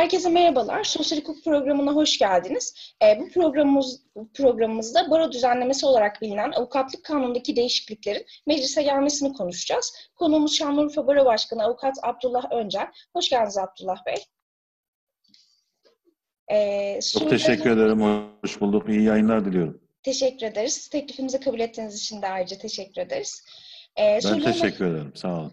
Herkese merhabalar. Sosyal hukuk programına hoş geldiniz. E, bu programımız programımızda baro düzenlemesi olarak bilinen avukatlık kanunundaki değişikliklerin meclise gelmesini konuşacağız. Konuğumuz Şanlıurfa Baro Başkanı Avukat Abdullah Öncel. Hoş geldiniz Abdullah Bey. E, Çok teşekkür ederim. Hoş bulduk. İyi yayınlar diliyorum. Teşekkür ederiz. Teklifimizi kabul ettiğiniz için de ayrıca teşekkür ederiz. E, ben teşekkür ederim. Sağ olun.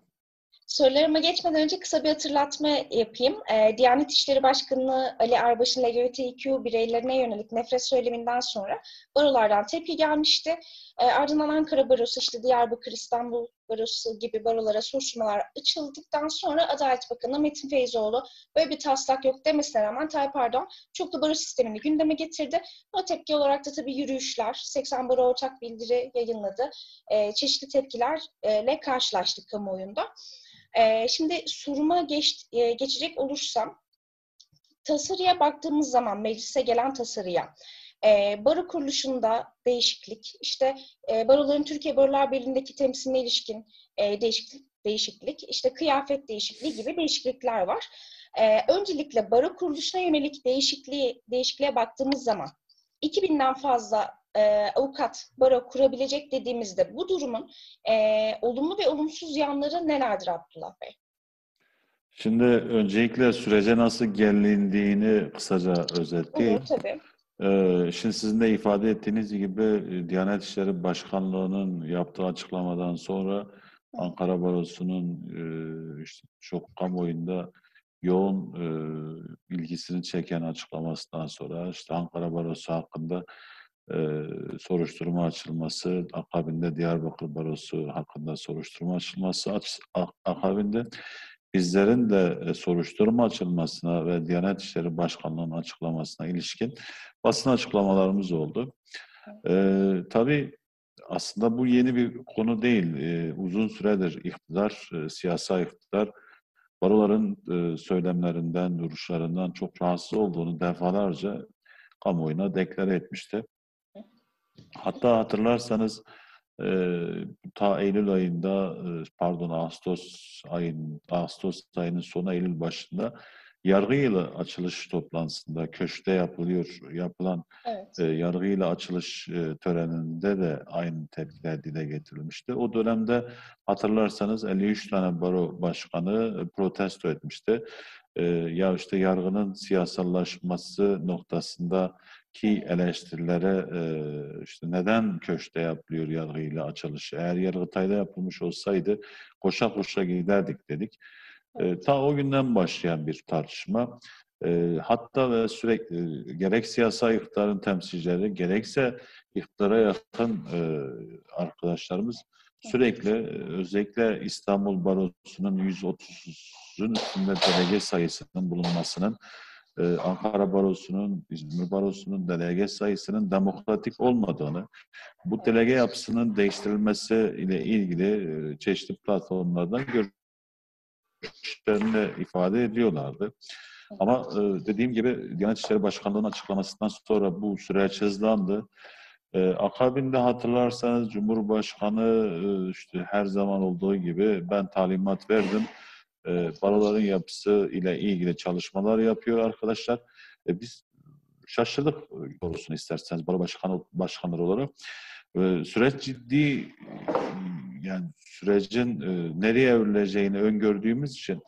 Sorularıma geçmeden önce kısa bir hatırlatma yapayım. E, Diyanet İşleri Başkanı Ali Erbaş'ın LGBTQ bireylerine yönelik nefret söyleminden sonra barolardan tepki gelmişti. E, ardından Ankara Barosu, işte Diyarbakır, İstanbul Barosu gibi barolara soruşturmalar açıldıktan sonra Adalet Bakanı Metin Feyzoğlu böyle bir taslak yok demesine rağmen Tayyip Erdoğan çoklu baro sistemini gündeme getirdi. O tepki olarak da tabii yürüyüşler, 80 baro ortak bildiri yayınladı. E, çeşitli tepkilerle karşılaştık kamuoyunda. E, şimdi soruma geç, e, geçecek olursam, tasarıya baktığımız zaman, meclise gelen tasarıya, e, baro kuruluşunda değişiklik, işte e, baroların Türkiye Barolar Birliği'ndeki temsiline ilişkin e, değişiklik, değişiklik, işte kıyafet değişikliği gibi değişiklikler var. E, öncelikle baro kuruluşuna yönelik değişikliği, değişikliğe baktığımız zaman 2000'den fazla e, avukat baro kurabilecek dediğimizde bu durumun e, olumlu ve olumsuz yanları nelerdir Abdullah Bey? Şimdi öncelikle sürece nasıl gelindiğini kısaca özetleyeyim. Olur tabii. Ee, şimdi sizin de ifade ettiğiniz gibi e, Diyanet İşleri Başkanlığı'nın yaptığı açıklamadan sonra Ankara Barosu'nun e, işte çok kamuoyunda yoğun e, ilgisini çeken açıklamasından sonra işte Ankara Barosu hakkında e, soruşturma açılması, akabinde Diyarbakır Barosu hakkında soruşturma açılması, akabinde bizlerin de e, soruşturma açılmasına ve Diyanet İşleri Başkanlığı'nın açıklamasına ilişkin basın açıklamalarımız oldu. Ee, tabii aslında bu yeni bir konu değil. Ee, uzun süredir iktidar, e, siyasal iktidar baroların e, söylemlerinden, duruşlarından çok rahatsız olduğunu defalarca kamuoyuna deklare etmişti. Hatta hatırlarsanız e, ta Eylül ayında, e, pardon Ağustos ayın Ağustos ayının sonu Eylül başında yargı yılı açılış toplantısında köşkte yapılıyor yapılan evet. e, yargı yılı açılış e, töreninde de aynı tepkiler dile getirilmişti. O dönemde hatırlarsanız 53 tane baro başkanı e, protesto etmişti. E, ya işte yargının siyasallaşması noktasında ki eleştirilere e, işte neden köşte yapılıyor yargıyla açılış? Eğer Yargıtay'da yapılmış olsaydı koşa koşa giderdik dedik. E, ta o günden başlayan bir tartışma. E, hatta ve sürekli gerek siyasal iktidarın temsilcileri gerekse iktidara yakın e, arkadaşlarımız sürekli özellikle İstanbul Barosu'nun 130'un üstünde delege sayısının bulunmasının e, Ankara Barosu'nun, İzmir Barosu'nun delege sayısının demokratik olmadığını, bu delege yapısının değiştirilmesi ile ilgili e, çeşitli platformlardan görüşlerini ifade ediyorlardı. Ama e, dediğim gibi Diyanet İşleri Başkanlığı'nın açıklamasından sonra bu süreç hızlandı. E, akabinde hatırlarsanız Cumhurbaşkanı e, işte her zaman olduğu gibi ben talimat verdim e, baroların yapısı ile ilgili çalışmalar yapıyor arkadaşlar. E, biz şaşırdık doğrusunu isterseniz baro başkanı başkanları olarak. E, süreç ciddi yani sürecin e, nereye evrileceğini öngördüğümüz için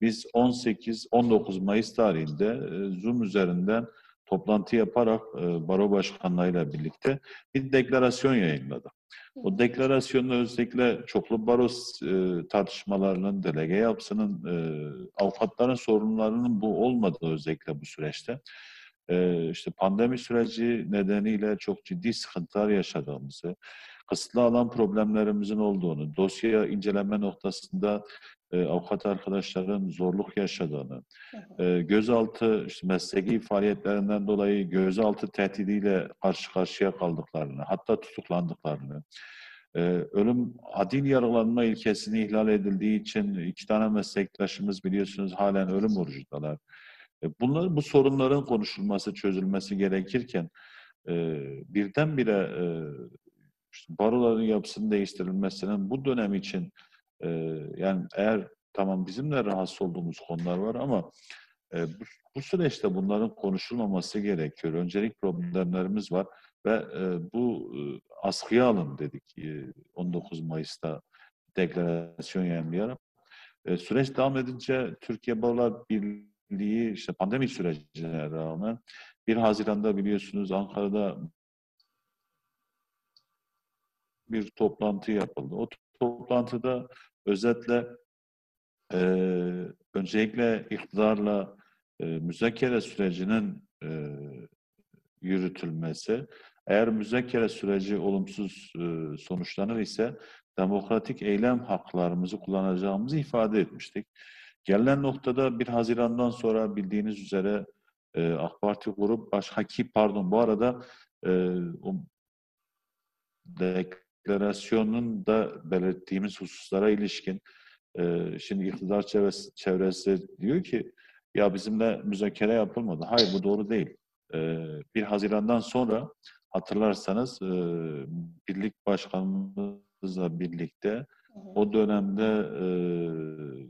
biz 18-19 Mayıs tarihinde e, Zoom üzerinden toplantı yaparak e, baro başkanlarıyla birlikte bir deklarasyon yayınladık. O deklarasyonda özellikle çoklu baros e, tartışmalarının, delege yapısının, e, avukatların sorunlarının bu olmadığı özellikle bu süreçte. E, işte pandemi süreci nedeniyle çok ciddi sıkıntılar yaşadığımızı, kısıtlı alan problemlerimizin olduğunu, dosya inceleme noktasında e, avukat arkadaşların zorluk yaşadığını, e, gözaltı işte mesleki faaliyetlerinden dolayı gözaltı tehdidiyle karşı karşıya kaldıklarını, hatta tutuklandıklarını, e, ölüm adil yargılanma ilkesini ihlal edildiği için iki tane meslektaşımız biliyorsunuz halen ölüm orucudalar. E, bunlar bu sorunların konuşulması, çözülmesi gerekirken e, birdenbire e, işte baroların yapısının değiştirilmesinin bu dönem için ee, yani eğer tamam bizim de rahatsız olduğumuz konular var ama E, bu, bu süreçte bunların konuşulmaması gerekiyor. Öncelik problemlerimiz var ve e, bu e, askıya alın dedik e, 19 Mayıs'ta deklarasyon yayınlayarak. E, süreç devam edince Türkiye Barolar Birliği işte pandemi sürecine rağmen 1 Haziran'da biliyorsunuz Ankara'da bir toplantı yapıldı. O toplantıda özetle e, öncelikle iktidarla e, müzakere sürecinin e, yürütülmesi, eğer müzakere süreci olumsuz e, sonuçlanır ise demokratik eylem haklarımızı kullanacağımızı ifade etmiştik. Gelinen noktada 1 Haziran'dan sonra bildiğiniz üzere e, AK Parti grup baş haki pardon bu arada e, o deklarasyonun da belirttiğimiz hususlara ilişkin e, şimdi iktidar çevresi, çevresi diyor ki ya bizimle müzakere yapılmadı. Hayır bu doğru değil. E, 1 Haziran'dan sonra hatırlarsanız e, birlik başkanımızla birlikte o dönemde e,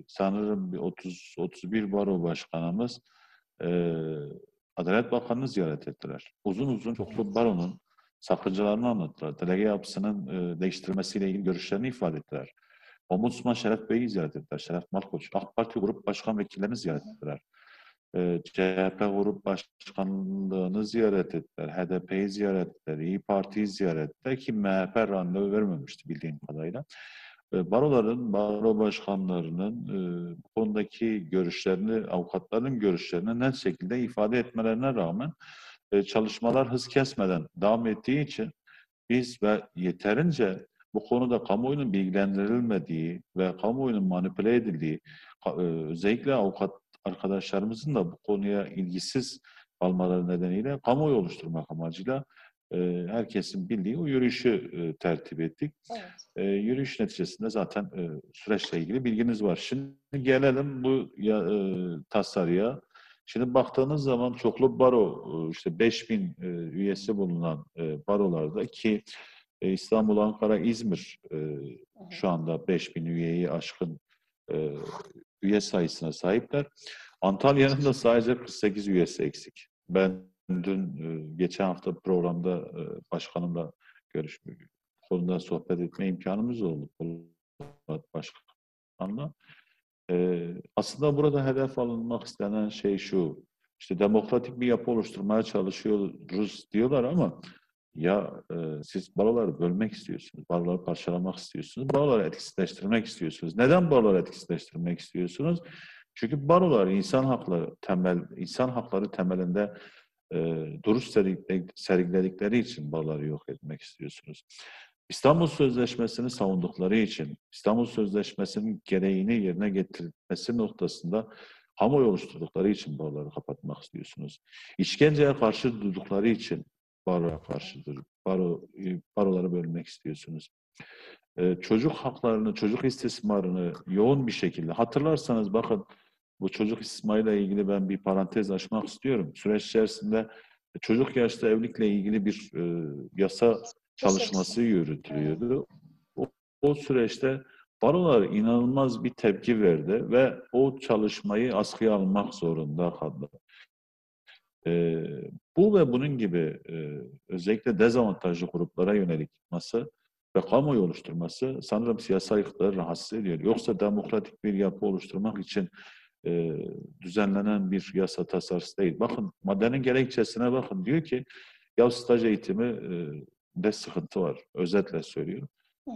sanırım bir 30 31 baro başkanımız e, Adalet Bakanı'nı ziyaret ettiler. Uzun uzun çoklu baronun sakıncalarını anlattılar. Delege yapısının e, değiştirilmesiyle ilgili görüşlerini ifade ettiler. Ombudsman Şeref Bey'i ziyaret ettiler. Şeref Malkoç. AK Parti Grup Başkan Vekillerini ziyaret ettiler. E, CHP Grup Başkanlığı'nı ziyaret ettiler. HDP'yi ziyaret ettiler. İyi Parti'yi ziyaret ettiler ki MHP randevu vermemişti bildiğim kadarıyla. E, baroların, baro başkanlarının e, bu konudaki görüşlerini, avukatların görüşlerini net şekilde ifade etmelerine rağmen e, çalışmalar hız kesmeden devam ettiği için biz ve yeterince bu konuda kamuoyunun bilgilendirilmediği ve kamuoyunun manipüle edildiği, özellikle avukat arkadaşlarımızın da bu konuya ilgisiz kalmaları nedeniyle kamuoyu oluşturmak amacıyla e, herkesin bildiği o yürüyüşü e, tertip ettik. Evet. E, yürüyüş neticesinde zaten e, süreçle ilgili bilginiz var. Şimdi gelelim bu ya, e, tasarıya. Şimdi baktığınız zaman çoklu baro, e, işte 5000 e, üyesi bulunan e, barolarda ki İstanbul, Ankara, İzmir şu anda 5000 üyeyi aşkın üye sayısına sahipler. Antalya'nın da sadece 48 üyesi eksik. Ben dün geçen hafta programda başkanımla görüşmek, konuda sohbet etme imkanımız oldu. Başkanla. E, aslında burada hedef alınmak istenen şey şu. İşte demokratik bir yapı oluşturmaya çalışıyoruz diyorlar ama ya e, siz baroları bölmek istiyorsunuz, baroları parçalamak istiyorsunuz, baroları etkisizleştirmek istiyorsunuz. Neden baroları etkisizleştirmek istiyorsunuz? Çünkü barolar insan hakları temel insan hakları temelinde e, duruş sergiledikleri için baroları yok etmek istiyorsunuz. İstanbul Sözleşmesi'ni savundukları için, İstanbul Sözleşmesi'nin gereğini yerine getirmesi noktasında kamuoyu oluşturdukları için baroları kapatmak istiyorsunuz. İşkenceye karşı durdukları için baroya karşıdır. Baro, e, baroları bölmek istiyorsunuz. Ee, çocuk haklarını, çocuk istismarını yoğun bir şekilde hatırlarsanız bakın bu çocuk istismarıyla ilgili ben bir parantez açmak istiyorum. Süreç içerisinde çocuk yaşta evlilikle ilgili bir e, yasa çalışması yürütülüyordu. O, o süreçte barolar inanılmaz bir tepki verdi ve o çalışmayı askıya almak zorunda kaldı. E, bu ve bunun gibi e, özellikle dezavantajlı gruplara yönelik yapması ve kamuoyu oluşturması sanırım siyasal iktidarı rahatsız ediyor. Yoksa demokratik bir yapı oluşturmak için e, düzenlenen bir yasa tasarısı değil. Bakın maddenin gerekçesine bakın. Diyor ki ya staj eğitimi e, de sıkıntı var. Özetle söylüyorum.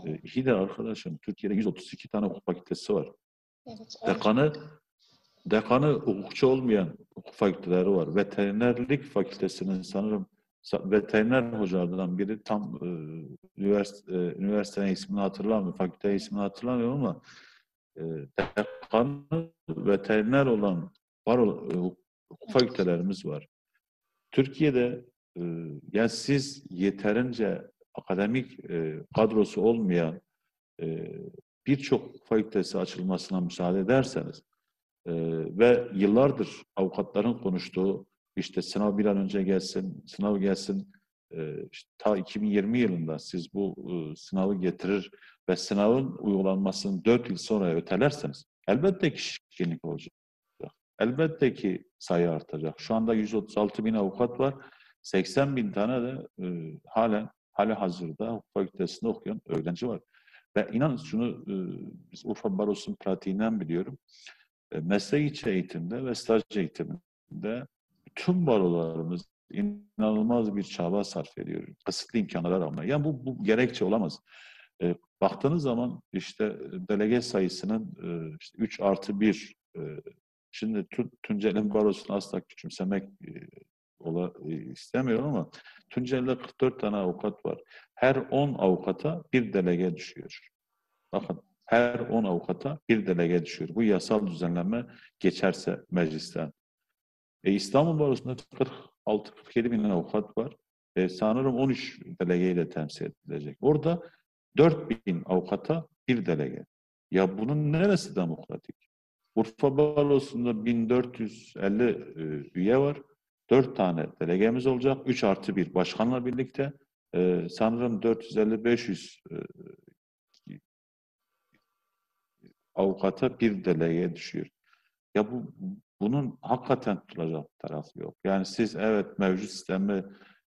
E, iyi de arkadaşım Türkiye'de 132 tane hukuk fakültesi var. Evet, Dekanı dekanı hukukçu olmayan hukuk fakülteleri var. Veterinerlik fakültesinin sanırım veteriner hocalardan biri tam e, üniversite, e, üniversitenin ismini hatırlamıyorum, fakülte ismini hatırlamıyorum ama e, dekanı veteriner olan var e, hukuk fakültelerimiz var. Türkiye'de e, yani siz yeterince akademik e, kadrosu olmayan e, birçok fakültesi açılmasına müsaade ederseniz e, ve yıllardır avukatların konuştuğu işte sınav bir an önce gelsin, sınav gelsin e, işte ta 2020 yılında siz bu e, sınavı getirir ve sınavın uygulanmasını 4 yıl sonra ötelerseniz elbette ki şişkinlik olacak. elbette ki sayı artacak. Şu anda 136 bin avukat var. 80 bin tane de e, halen hali hazırda hukuk fakültesinde okuyan öğrenci var. Ve inanın şunu e, biz Urfa Barosu'nun pratiğinden biliyorum. E, meslek içi eğitimde ve staj eğitiminde tüm barolarımız inanılmaz bir çaba sarf ediyor. Kısıtlı imkanlara rağmen. Yani bu, bu gerekçe olamaz. E, baktığınız zaman işte delege sayısının e, işte 3 artı 1 e, şimdi Tunceli'nin barosunu asla küçümsemek e, ola, e, istemiyorum ama Tunceli'de 44 tane avukat var. Her 10 avukata bir delege düşüyor. Bakın her 10 avukata bir delege düşüyor. Bu yasal düzenleme geçerse meclisten. E, İstanbul Barosu'nda 46-47 bin avukat var. E, sanırım 13 delegeyle temsil edilecek. Orada 4 bin avukata bir delege. Ya bunun neresi demokratik? Urfa Barosu'nda 1450 e, üye var. 4 tane delegemiz olacak. 3 artı 1 başkanla birlikte. E, sanırım 450-500 e, avukata bir delege düşüyor. Ya bu bunun hakikaten tutulacak tarafı yok. Yani siz evet mevcut sistemi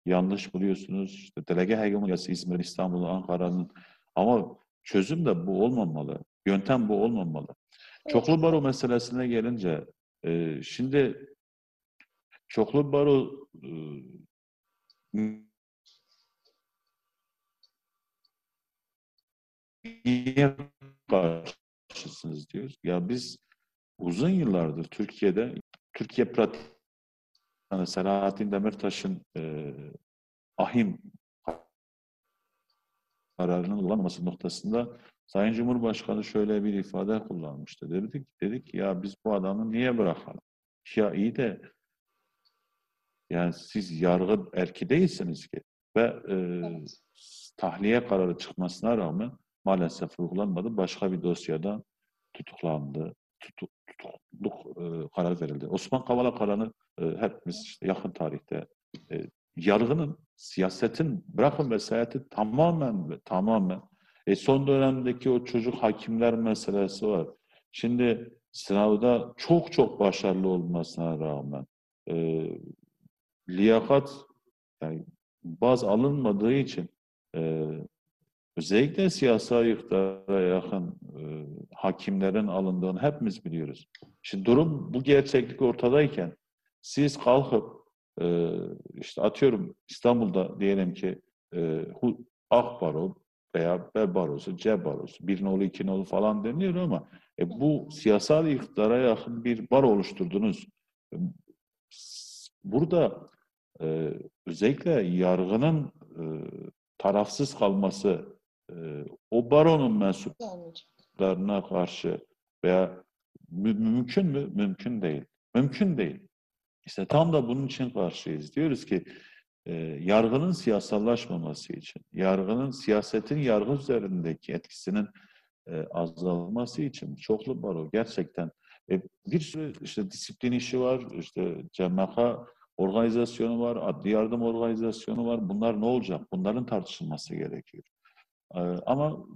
yanlış buluyorsunuz. İşte delege hegemonyası İzmir, İstanbul, Ankara'nın ama çözüm de bu olmamalı. Yöntem bu olmamalı. Evet. Çoklu baro meselesine gelince e, şimdi çoklu baro niye karşısınız diyoruz. Ya biz uzun yıllardır Türkiye'de Türkiye pratik yani Selahattin Demirtaş'ın e, ahim kararının uygulanması noktasında Sayın Cumhurbaşkanı şöyle bir ifade kullanmıştı. Dedik, dedik ya biz bu adamı niye bırakalım? Ya iyi de yani siz yargı erki değilsiniz ki. Ve e, evet. tahliye kararı çıkmasına rağmen maalesef uygulanmadı. Başka bir dosyada tutuklandı. Tutuk, tutukluk e, karar verildi. Osman Kavala kararını e, hepimiz işte yakın tarihte e, yargının, siyasetin, bırakın vesayeti tamamen ve tamamen e, son dönemdeki o çocuk hakimler meselesi var. Şimdi sınavda çok çok başarılı olmasına rağmen e, liyakat yani baz alınmadığı için e, özellikle siyasal iktidara yakın e, hakimlerin alındığını hepimiz biliyoruz. Şimdi durum bu gerçeklik ortadayken siz kalkıp e, işte atıyorum İstanbul'da diyelim ki e, A baro veya B barosu, C barosu, bir nolu, iki nolu falan deniyor ama e, bu siyasal iktidara yakın bir bar oluşturdunuz. Burada e, özellikle yargının e, tarafsız kalması e, o baronun mensuplarına karşı veya mü mümkün mü? Mümkün değil. Mümkün değil. İşte tam da bunun için karşıyız. Diyoruz ki e, yargının siyasallaşmaması için, yargının siyasetin yargı üzerindeki etkisinin e, azalması için çoklu baro gerçekten e, bir sürü işte disiplin işi var, işte CMK organizasyonu var, adli yardım organizasyonu var. Bunlar ne olacak? Bunların tartışılması gerekiyor. E, ama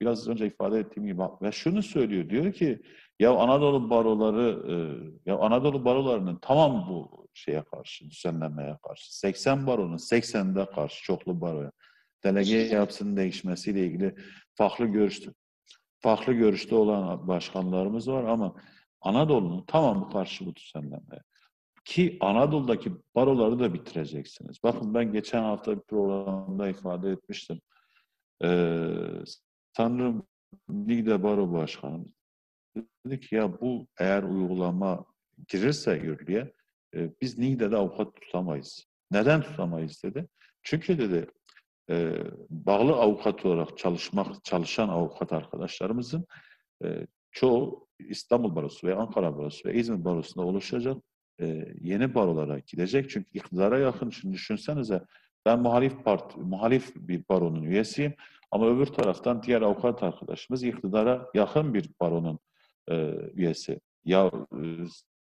biraz önce ifade ettiğim gibi ve şunu söylüyor, diyor ki ya Anadolu baroları, e, ya Anadolu barolarının tamam bu şeye karşı, düzenlemeye karşı. 80 baronun 80'de karşı çoklu baroya. Delege yapısının değişmesiyle ilgili farklı görüştü. Farklı görüşte olan başkanlarımız var ama Anadolu'nun tamamı karşı bu düzenlemeye. Ki Anadolu'daki baroları da bitireceksiniz. Bakın ben geçen hafta bir programda ifade etmiştim. Ee, sanırım Ligde Baro Başkanı dedi ki ya bu eğer uygulama girirse yürürlüğe e, biz Niğde'de avukat tutamayız. Neden tutamayız dedi. Çünkü dedi e, bağlı avukat olarak çalışmak çalışan avukat arkadaşlarımızın e, çoğu İstanbul Barosu ve Ankara Barosu ve İzmir Barosu'nda oluşacak yeni barolara gidecek. Çünkü iktidara yakın, şimdi düşünsenize ben muhalif parti, muhalif bir baronun üyesiyim ama öbür taraftan diğer avukat arkadaşımız iktidara yakın bir baronun e, üyesi. Ya e,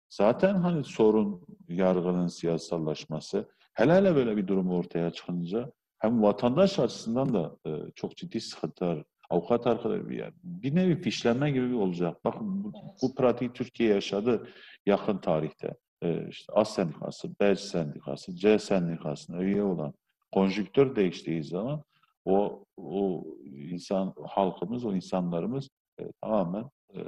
zaten hani sorun yargının siyasallaşması. Hele hele böyle bir durum ortaya çıkınca hem vatandaş açısından da e, çok ciddi sıkıntılar avukat arkadaş yani bir nevi fişlenme gibi olacak. Bakın bu, bu pratiği Türkiye yaşadı yakın tarihte. Ee, işte A sendikası, B sendikası, C sendikasına üye olan konjüktör değiştiği zaman o o insan halkımız, o insanlarımız e, tamamen e,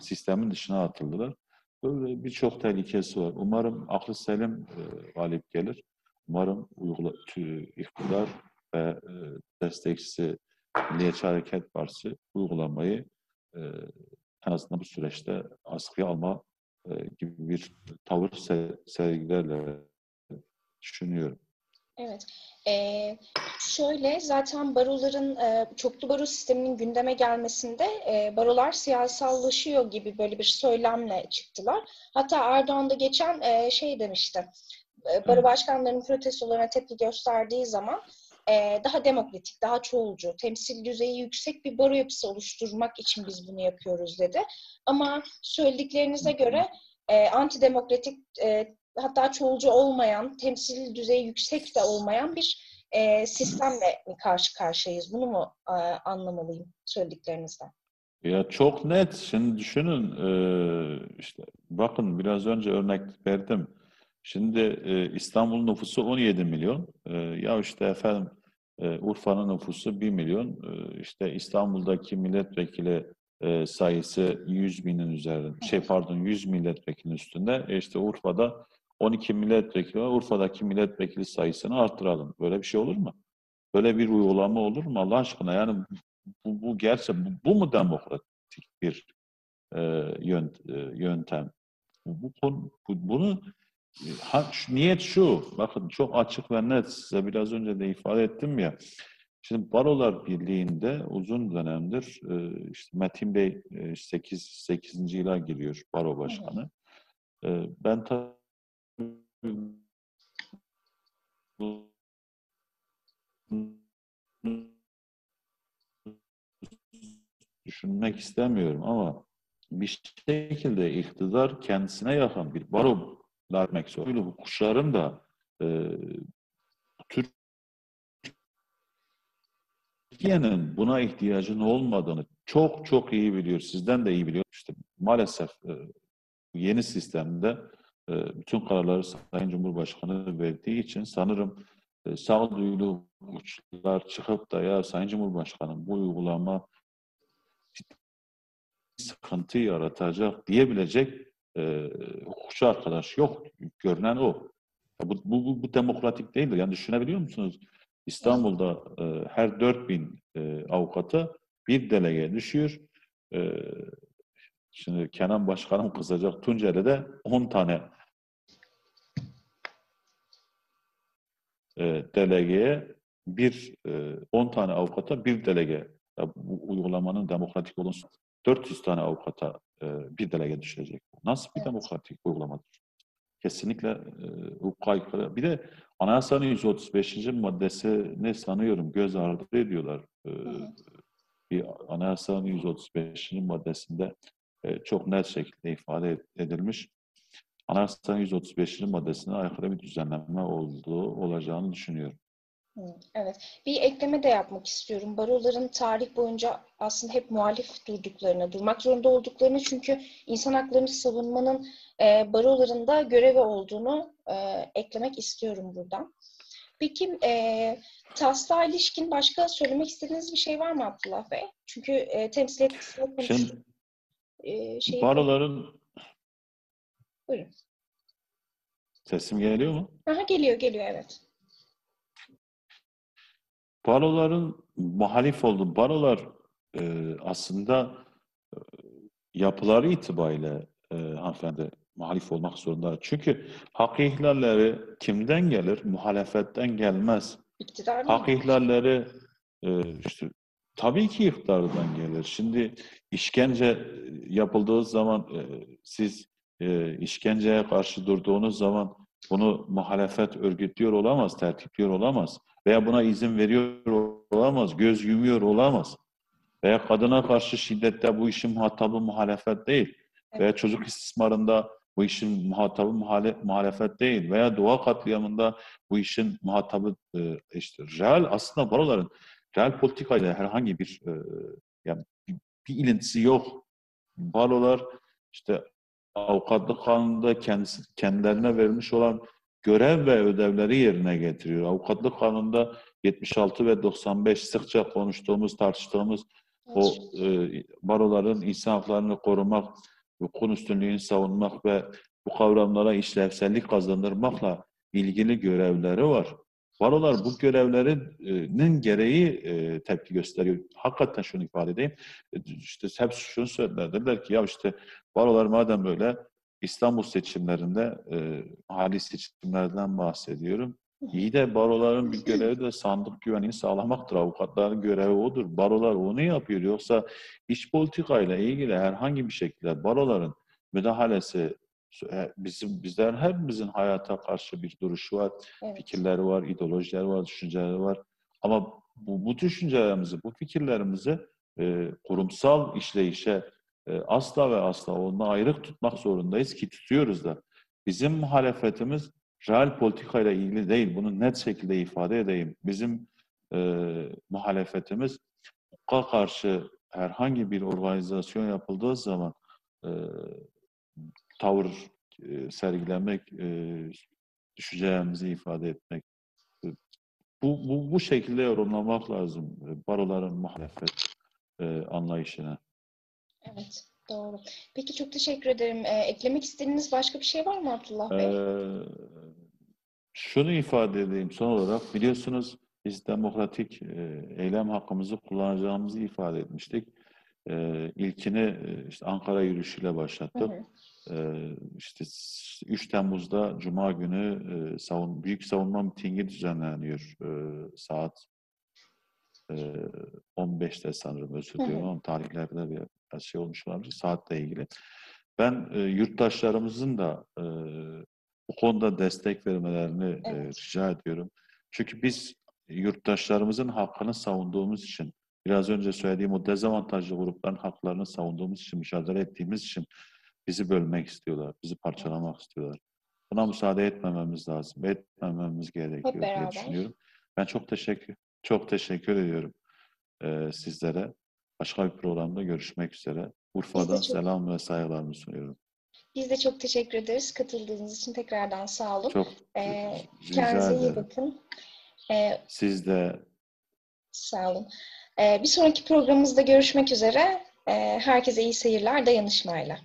sistemin dışına atıldılar. Böyle birçok tehlikesi var. Umarım aklı selim e, galip gelir. Umarım uygula, tü- iktidar ve e, destekçisi Milliyetçi Hareket Partisi uygulamayı e, en azından bu süreçte askıya alma gibi bir tavır se- sergilerle düşünüyorum. Evet. Ee, şöyle zaten baroların e, çoklu baro sisteminin gündeme gelmesinde e, barolar siyasallaşıyor gibi böyle bir söylemle çıktılar. Hatta Erdoğan da geçen e, şey demişti. E, baro başkanlarının protestolarına tepki gösterdiği zaman e, daha demokratik, daha çoğulcu, temsil düzeyi yüksek bir baro yapısı oluşturmak için biz bunu yapıyoruz dedi. Ama söylediklerinize göre e, antidemokratik e, hatta çoğulcu olmayan, temsil düzeyi yüksek de olmayan bir e, sistemle mi karşı karşıyayız? Bunu mu e, anlamalıyım söylediklerinizden? Ya çok net. Şimdi düşünün eee, işte bakın biraz önce örnek verdim. Şimdi eee, İstanbul nüfusu 17 milyon. Eee, ya işte efendim eee, Urfa'nın nüfusu 1 milyon. Eee, işte İstanbul'daki milletvekili eee, sayısı 100 binin üzerinde. Şey pardon 100 milletvekilinin üstünde. E işte Urfa'da 12 milletvekili var. Urfa'daki milletvekili sayısını arttıralım. Böyle bir şey olur mu? Böyle bir uygulama olur mu Allah aşkına? Yani bu, bu gerçek bu, bu mu demokratik bir e, e, yöntem? Bu, bu, bu- bunu e, niyet şu. Bakın çok açık ve net size biraz önce de ifade ettim ya. Şimdi Barolar Birliği'nde uzun dönemdir e, işte Metin Bey e, 8 8. yıla giriyor Baro Başkanı. E, ben tabii düşünmek istemiyorum ama bir şekilde iktidar kendisine yakın bir baro vermek zorunda. Bu kuşların da e, Türkiye'nin buna ihtiyacının olmadığını çok çok iyi biliyor. Sizden de iyi biliyor. İşte maalesef e, yeni sistemde e, bütün kararları Sayın Cumhurbaşkanı verdiği için sanırım e, sağduyulu uçlar çıkıp da ya Sayın Cumhurbaşkanım bu uygulama sıkıntı yaratacak diyebilecek e, hukukçu arkadaş yok. Görünen o. Bu, bu, bu, bu demokratik değildir. Yani düşünebiliyor musunuz? İstanbul'da e, her 4000 e, avukata bir delege düşüyor. E, şimdi Kenan Başkanım kızacak. Tunceli'de 10 tane e, delegeye bir e, 10 tane avukata bir delege ya bu uygulamanın demokratik olunsun 400 tane avukata e, bir delege düşecek. Nasıl bir demokratik uygulamadır? Kesinlikle e, hukuka aykırı. Bir de anayasanın 135. maddesini sanıyorum göz ardı ediyorlar. E, bir anayasanın 135. maddesinde e, çok net şekilde ifade edilmiş. Anayasanın 135. maddesine aykırı bir düzenleme olduğu olacağını düşünüyorum. Evet. Bir ekleme de yapmak istiyorum. Baroların tarih boyunca aslında hep muhalif durduklarını, durmak zorunda olduklarını çünkü insan haklarını savunmanın e, baroların da görevi olduğunu e, eklemek istiyorum buradan. Peki e, TAS'la ilişkin başka söylemek istediğiniz bir şey var mı Abdullah Bey? Çünkü e, temsiliyet kısmı konuştuk. Şimdi E, şeyi- baroların Buyurun. sesim geliyor mu? Aha, geliyor, geliyor evet. Baroların muhalif olduğu barolar e, aslında e, yapıları itibariyle e, hanımefendi muhalif olmak zorunda. Çünkü hak ihlalleri kimden gelir? Muhalefetten gelmez. İktidar Hak ihlalleri e, işte tabii ki iktidardan gelir. Şimdi işkence yapıldığı zaman e, siz e, işkenceye karşı durduğunuz zaman bunu muhalefet örgütlüyor olamaz, tertipliyor olamaz. Veya buna izin veriyor olamaz, göz yumuyor olamaz. Veya kadına karşı şiddette bu işin muhatabı muhalefet değil. Veya çocuk istismarında bu işin muhatabı muhale- muhalefet değil. Veya doğa katliamında bu işin muhatabı e, işte real aslında baroların real politikayla herhangi bir e, yani bir, bir ilintisi yok. Barolar işte avukatlık kanununda kendisi, kendilerine verilmiş olan görev ve ödevleri yerine getiriyor. Avukatlık kanununda 76 ve 95 sıkça konuştuğumuz, tartıştığımız o e, baroların insan haklarını korumak, hukukun üstünlüğünü savunmak ve bu kavramlara işlevsellik kazandırmakla ilgili görevleri var. Barolar bu görevlerinin gereği e, tepki gösteriyor. Hakikaten şunu ifade edeyim. E, işte hep şunu söylediler. Dediler ki ya işte barolar madem böyle İstanbul seçimlerinde e, hali seçimlerden bahsediyorum. İyi de baroların bir görevi de sandık güvenliğini sağlamaktır. Avukatların görevi odur. Barolar onu yapıyor. Yoksa iç politikayla ilgili herhangi bir şekilde baroların müdahalesi e, bizim bizler hepimizin hayata karşı bir duruşu var, evet. fikirleri var, ideolojileri var, düşünceleri var. Ama bu, bu düşüncelerimizi, bu fikirlerimizi e, kurumsal işleyişe asla ve asla ondan ayrık tutmak zorundayız ki tutuyoruz da. Bizim muhalefetimiz real politikayla ilgili değil. Bunu net şekilde ifade edeyim. Bizim e, muhalefetimiz hukuka karşı herhangi bir organizasyon yapıldığı zaman e, tavır e, sergilemek, e, düşüncelerimizi ifade etmek. E, bu, bu, bu şekilde yorumlamak lazım e, baroların muhalefet e, anlayışına. Evet, doğru. Peki çok teşekkür ederim. Ee, eklemek istediğiniz başka bir şey var mı Abdullah Bey? Ee, şunu ifade edeyim son olarak. Biliyorsunuz biz demokratik e, eylem hakkımızı kullanacağımızı ifade etmiştik. E, ilkini işte Ankara yürüyüşüyle başlattık. Hı hı. E, işte 3 Temmuz'da Cuma günü e, savun, büyük savunma mitingi düzenleniyor e, saat e, 15'te sanırım özür diliyorum ama tarihlerde bir şey olmuş olabilir saatle ilgili. Ben e, yurttaşlarımızın da e, bu konuda destek vermelerini evet. e, rica ediyorum. Çünkü biz yurttaşlarımızın hakkını savunduğumuz için, biraz önce söylediğim o dezavantajlı grupların haklarını savunduğumuz için, mücadele ettiğimiz için bizi bölmek istiyorlar, bizi parçalamak istiyorlar. Buna müsaade etmememiz lazım, etmememiz gerekiyor diye düşünüyorum. Ben çok teşekkür çok teşekkür ediyorum e, sizlere. Başka bir programda görüşmek üzere. Urfa'dan çok... selam ve saygılarımı sunuyorum. Biz de çok teşekkür ederiz katıldığınız için tekrardan sağ olun. Çok ee, kendinize iyi bakın. Ee, Siz de sağ olun. Ee, bir sonraki programımızda görüşmek üzere. Ee, herkese iyi seyirler dayanışmayla.